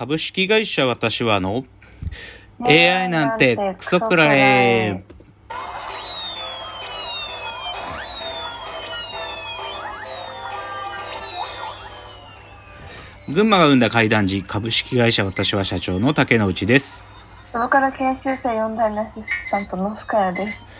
株式会社私はの AI なんてクソくらえ。群馬が生んだ怪談時株式会社私は社長の竹之内です。ローカル研修生4代目アシスタントの深谷です。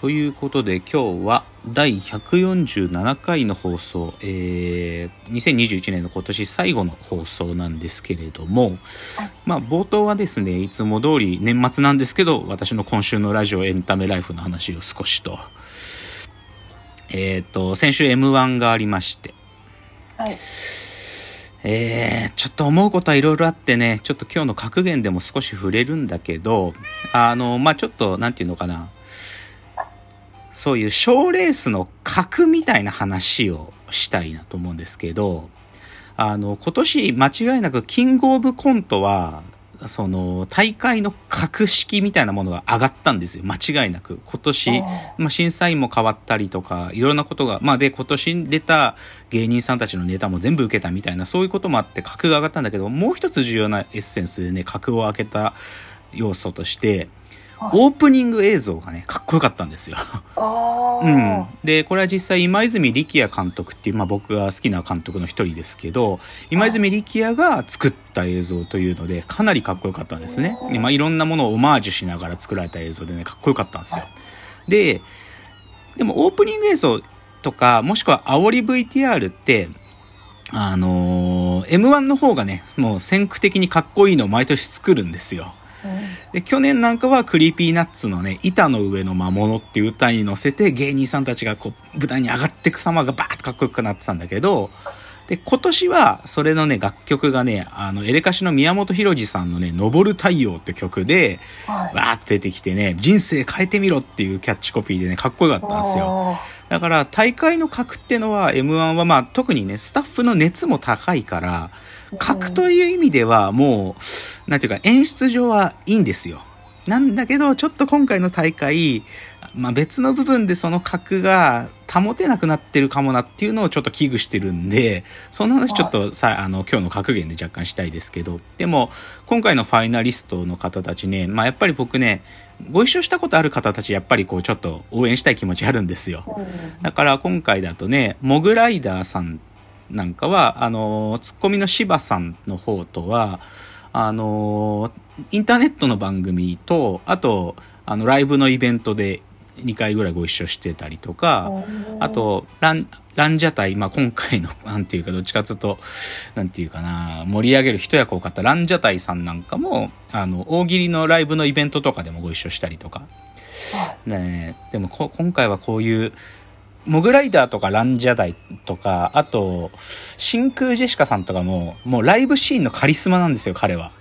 ということで今日は第147回の放送、えー2021年の今年最後の放送なんですけれども、まあ冒頭はですね、いつも通り年末なんですけど、私の今週のラジオエンタメライフの話を少しと、えっ、と、先週 M1 がありまして、はい。えー、ちょっと思うことはいろいろあってね、ちょっと今日の格言でも少し触れるんだけど、あの、まあ、ちょっと、なんていうのかな、そういう賞レースの格みたいな話をしたいなと思うんですけど、あの、今年間違いなくキングオブコントは、その、大会の格式みたいなものが上がったんですよ。間違いなく。今年、まあ、審査員も変わったりとか、いろんなことが、まあ、で、今年出た芸人さんたちのネタも全部受けたみたいな、そういうこともあって格が上がったんだけど、もう一つ重要なエッセンスでね、格を開けた要素として、オープニング映像がね、かっこよかったんですよ。あ うん、でこれは実際今泉力也監督っていう、まあ、僕が好きな監督の一人ですけど今泉力也が作った映像というのでかなりかっこよかったんですね、まあ、いろんなものをオマージュしながら作られた映像でねかっこよかったんですよ。ででもオープニング映像とかもしくは煽り VTR ってあのー M1 の方がねもう先駆的にかっこいいのを毎年作るんですよで、去年なんかは Creepy Nuts のね、板の上の魔物っていう歌に乗せて芸人さんたちがこう舞台に上がってく様がバーッとかっこよくなってたんだけど、で、今年はそれのね、楽曲がね、あの、エレカシの宮本浩次さんのね、昇る太陽って曲で、はいわーって出てきてね、人生変えてみろっていうキャッチコピーでね、かっこよかったんですよ。だから大会の格ってのは M1 はまあ特にねスタッフの熱も高いから格という意味ではもうなんていうか演出上はいいんですよ。なんだけどちょっと今回の大会、まあ、別の部分でその格が保てなくなってるかもなっていうのをちょっと危惧してるんでその話ちょっとさあの今日の格言で若干したいですけどでも今回のファイナリストの方たちねまあやっぱり僕ねご一緒したことある方たちやっぱりこうちょっと応援したい気持ちあるんですよ。だから今回だとね、モグライダーさんなんかは、あの、ツッコミの柴さんの方とは、あの、インターネットの番組と、あと、あの、ライブのイベントで2回ぐらいご一緒してたりとか、あと、ラン、ランジャタイ、まあ、今回の、なんていうか、どっちかというと、なんていうかな、盛り上げる一役を買ったランジャタイさんなんかも、あの、大喜利のライブのイベントとかでもご一緒したりとか、ねえでもこ今回はこういうモグライダーとかランジャタイとかあと真空ジェシカさんとかももうライブシーンのカリスマなんですよ彼は。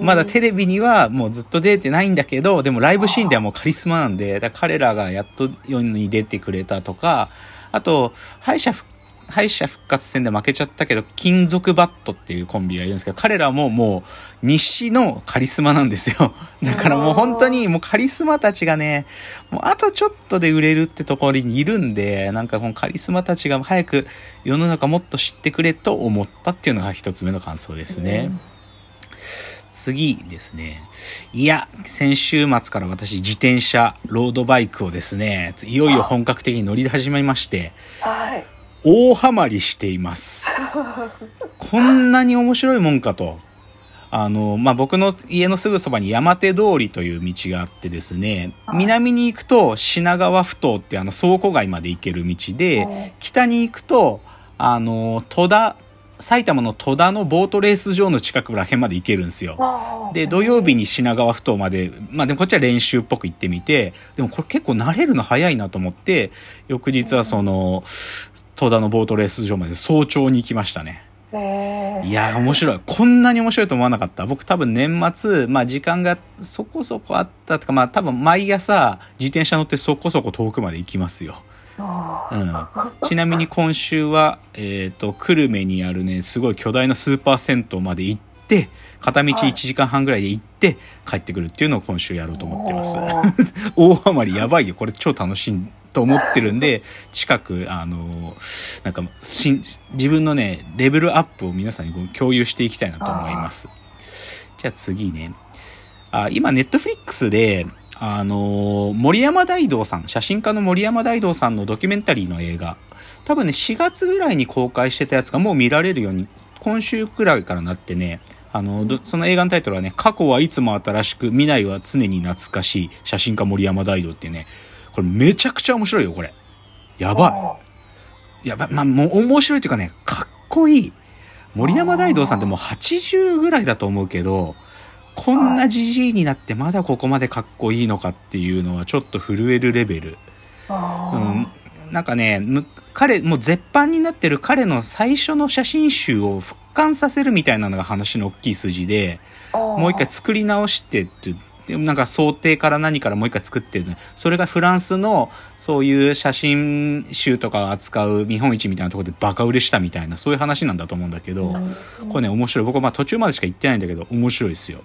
まだテレビにはもうずっと出てないんだけどでもライブシーンではもうカリスマなんでら彼らがやっと世に出てくれたとかあと敗者復敗者復活戦で負けちゃったけど金属バットっていうコンビがいるんですけど彼らももう日誌のカリスマなんですよ だからもう本当にもうカリスマたちがねもうあとちょっとで売れるってところにいるんでなんかこのカリスマたちが早く世の中もっと知ってくれと思ったっていうのが一つ目の感想ですね、次ですね。いや、先週末から私自転車、ロードバイクをですね、いよいよ本格的に乗り始めまして、はい。大ハマりしています。こんなに面白いもんかと。あの、まあ、僕の家のすぐそばに山手通りという道があってですね、南に行くと品川埠頭ってあの倉庫街まで行ける道で、北に行くと、あの、戸田、埼玉の戸田のボートレース場の近くら辺まで行けるんですよ。で、土曜日に品川埠頭まで、まあでもこっちは練習っぽく行ってみて、でもこれ結構慣れるの早いなと思って、翌日はその、戸田のボートレース場まで早朝に行きましたね。えいやー面白い。こんなに面白いと思わなかった。僕多分年末、まあ時間がそこそこあったとか、まあ多分毎朝自転車乗ってそこそこ遠くまで行きますよ。うん、ちなみに今週は、えっ、と、久留米にあるね、すごい巨大なスーパー銭湯まで行って、片道1時間半ぐらいで行って帰ってくるっていうのを今週やろうと思ってます。大ハマりやばいよ。これ超楽しいと思ってるんで、近く、あの、なんかしん、自分のね、レベルアップを皆さんに共有していきたいなと思います。じゃあ次ね。あ今、ネットフリックスで、あのー森山大道さん、写真家の森山大道さんのドキュメンタリーの映画、多分ね、4月ぐらいに公開してたやつがもう見られるように、今週くらいからなってね、あの、どその映画のタイトルはね、過去はいつも新しく、未来は常に懐かしい、写真家森山大道ってね、これめちゃくちゃ面白いよ、これ。やばい。やばい、まあ、もう面白いというかね、かっこいい。森山大道さんってもう80ぐらいだと思うけど、こんなじじいになってまだここまでかっこいいのかっていうのはちょっと震えるレベル。うん、なんかね、む彼、もう絶版になってる彼の最初の写真集を復刊させるみたいなのが話の大きい筋で、もう一回作り直してってでなんか想定から何からもう一回作ってるそれがフランスのそういう写真集とかを扱う見本市みたいなところでバカ売れしたみたいなそういう話なんだと思うんだけど、これね面白い。僕はまあ途中までしか行ってないんだけど面白いですよ。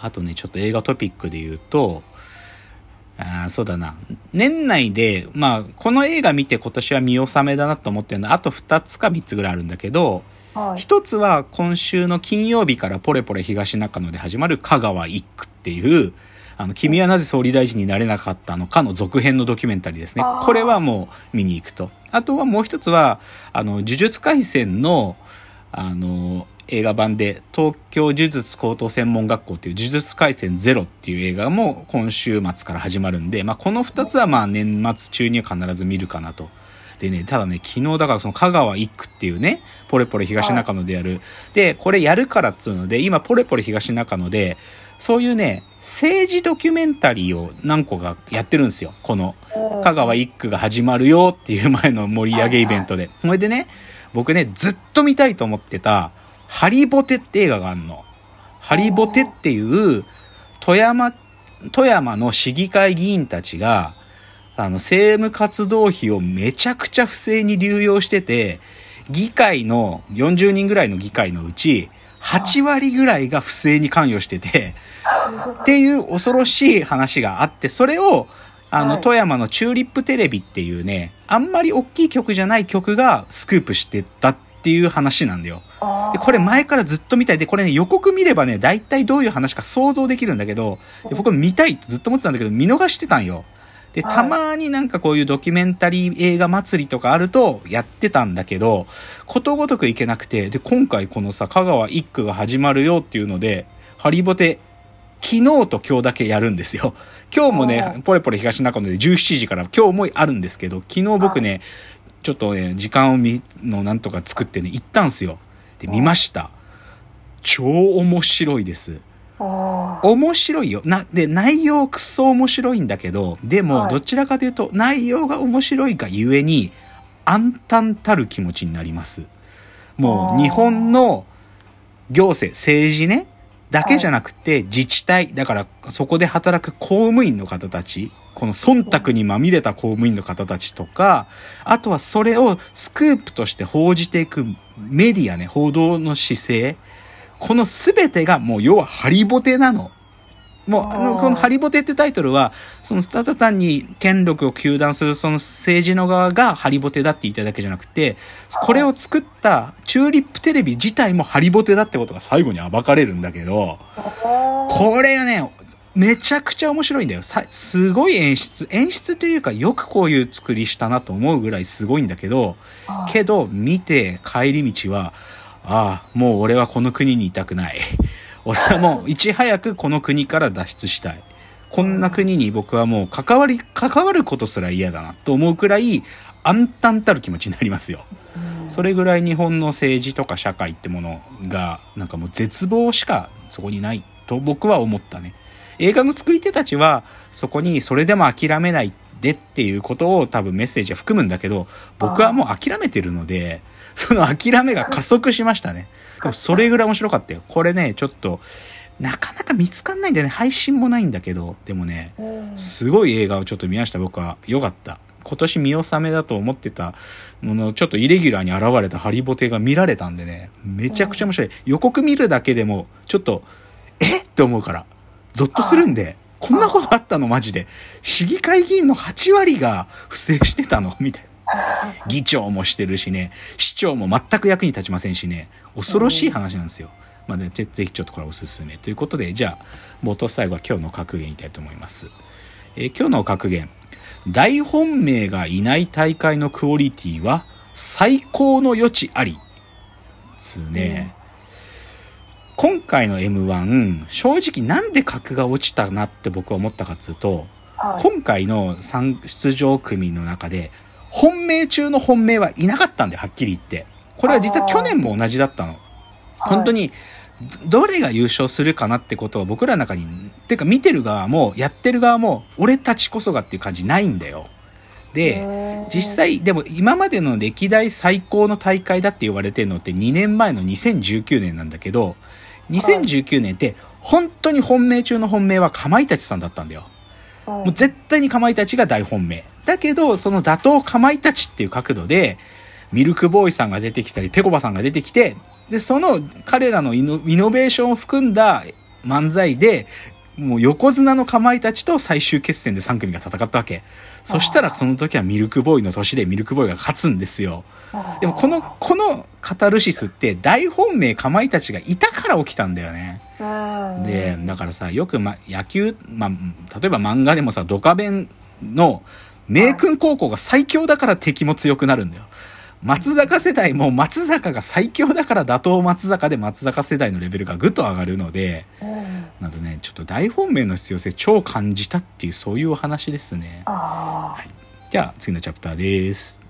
あとねちょっと映画トピックで言うとあーそうだな。年内でまあこの映画見て今年は見納めだなと思ってるのはあと2つか3つぐらいあるんだけどはい。一つは今週の金曜日からポレポレ東中野で始まる香川一区っていう、あの、君はなぜ総理大臣になれなかったのかの続編のドキュメンタリーですねこれはもう見に行くと。あとはもう一つは、あの、呪術廻戦の、あの、映画版で、東京呪術高等専門学校っていう呪術廻戦ゼロっていう映画も今週末から始まるんで、まあ、この二つはまあ年末中には必ず見るかなと。でね、ただね、昨日だからその香川一区っていうね、ポレポレ東中野でやる。で、これやるからっつうので、今ポレポレ東中野で、そういうね、政治ドキュメンタリーを何個かやってるんですよ。この、香川一区が始まるよっていう前の盛り上げイベントで。それでね、僕ね、ずっと見たいと思ってた、ハリボテって映画があるの。ハリボテっていう、富山、富山の市議会議員たちが、あの、政務活動費をめちゃくちゃ不正に流用してて、議会の、40人ぐらいの議会のうち、8割ぐらいが不正に関与してて、っていう恐ろしい話があって、それを、あの、はい富山のチューリップテレビっていうね、あんまり大きい曲じゃない曲がスクープしてたっていう話なんだよ。で、これ前からずっと見たい。で、これね、予告見ればね、大体どういう話か想像できるんだけど、で僕見たいってずっと思ってたんだけど、見逃してたんよ。で、はいたまになんかこういうドキュメンタリー映画祭りとかあるとやってたんだけど、ことごとく行けなくて、で、今回このさ、香川一区が始まるよっていうので、ハリボテ、昨日と今日だけやるんですよ。今日もはねい、ポレポレ東中野で17時から今日もあるんですけど、昨日僕ね、ちょっとね、時間を見のなんとか作ってね、行ったんすよ。で、見ました。超面白いです。面白いよ。な、で、内容くそ面白いんだけど、でも、はいどちらかというと、内容が面白いがゆえに、暗淡たる気持ちになります。もう、日本の行政、政治ね、だけじゃなくて、自治体、だから、そこで働く公務員の方たち、この忖度にまみれた公務員の方たちとか、あとはそれをスクープとして報じていくメディアね、報道の姿勢、この全てがもう要はハリボテなの。もう、あの、このハリボテってタイトルは、そのただ単に権力を糾弾するその政治の側がハリボテだって言いたいだけじゃなくて、これを作ったチューリップテレビ自体もハリボテだってことが最後に暴かれるんだけど、これがね、めちゃくちゃ面白いんだよ。さすごい演出。演出というか、よくこういう作りしたなと思うぐらいすごいんだけど、けど、見て帰り道は、ああ、もう俺はこの国にいたくない。俺はもういち早くこの国から脱出したい。こんな国に僕はもう関わり、関わることすら嫌だなと思うくらい暗淡たる気持ちになりますよ。それぐらい日本の政治とか社会ってものが、なんかもう絶望しかそこにないと僕は思ったね。映画の作り手たちはそこにそれでも諦めないでっていうことを多分メッセージは含むんだけど、僕はもう諦めてるので、その諦めが加速しましたね。でもそれぐらい面白かったよ。これね、ちょっと、なかなか見つかんないんだよね。配信もないんだけど、でもね、すごい映画をちょっと見ました、僕は。よかった。今年見納めだと思ってたものちょっとイレギュラーに現れたハリボテが見られたんでねめちゃくちゃ面白い、予告見るだけでもちょっとえって思うからゾッとするんでこんなことあったの？マジで市議会議員の8割が不正してたの？みたいな 議長もしてるしね市長も全く役に立ちませんしね恐ろしい話なんですよ、まあね、ぜぜひちょっとこれおすすめ。ということでじゃあ冒頭最後は今日の格言いきたいと思います、えー今日の格言。大本命がいない大会のクオリティは最高の余地あり。つうね、今回の M1 正直なんで格が落ちたなって僕は思ったかっつうとはい。今回の参出場組の中で本命中の本命はいなかったんではっきり言って。これは実は去年も同じだったの。本当にどどれが優勝するかなってことを僕らの中にっていうか見てる側もやってる側も俺たちこそがっていう感じないんだよ。で実際でも今までの歴代最高の大会だって言われてるのって2年前の2019年なんだけど2019年って本当に本命中の本命はかまいたちさんだったんだよももう絶対にかまいたちが大本命。だけど、その打倒かまいたちっていう角度で、ミルクボーイさんが出てきたり、ぺこぱさんが出てきて、で、その彼らのイノイノベーションを含んだ漫才で、もう横綱のかまいたちと最終決戦で3組が戦ったわけ。そしたらその時はミルクボーイの年でミルクボーイが勝つんですよ。でもこの、このカタルシスって大本命かまいたちがいたから起きたんだよね。うん、でだからさよく、ま、野球、まあ、例えば漫画でもさドカベンの名君高校が最強だから敵も強くなるんだよ。松坂世代も松坂が最強だから打倒松坂で松坂世代のレベルがぐっと上がるのでうん、なんとねちょっと大本命の必要性超感じたっていうそういうお話ですね。ああ。じゃあ次のチャプターです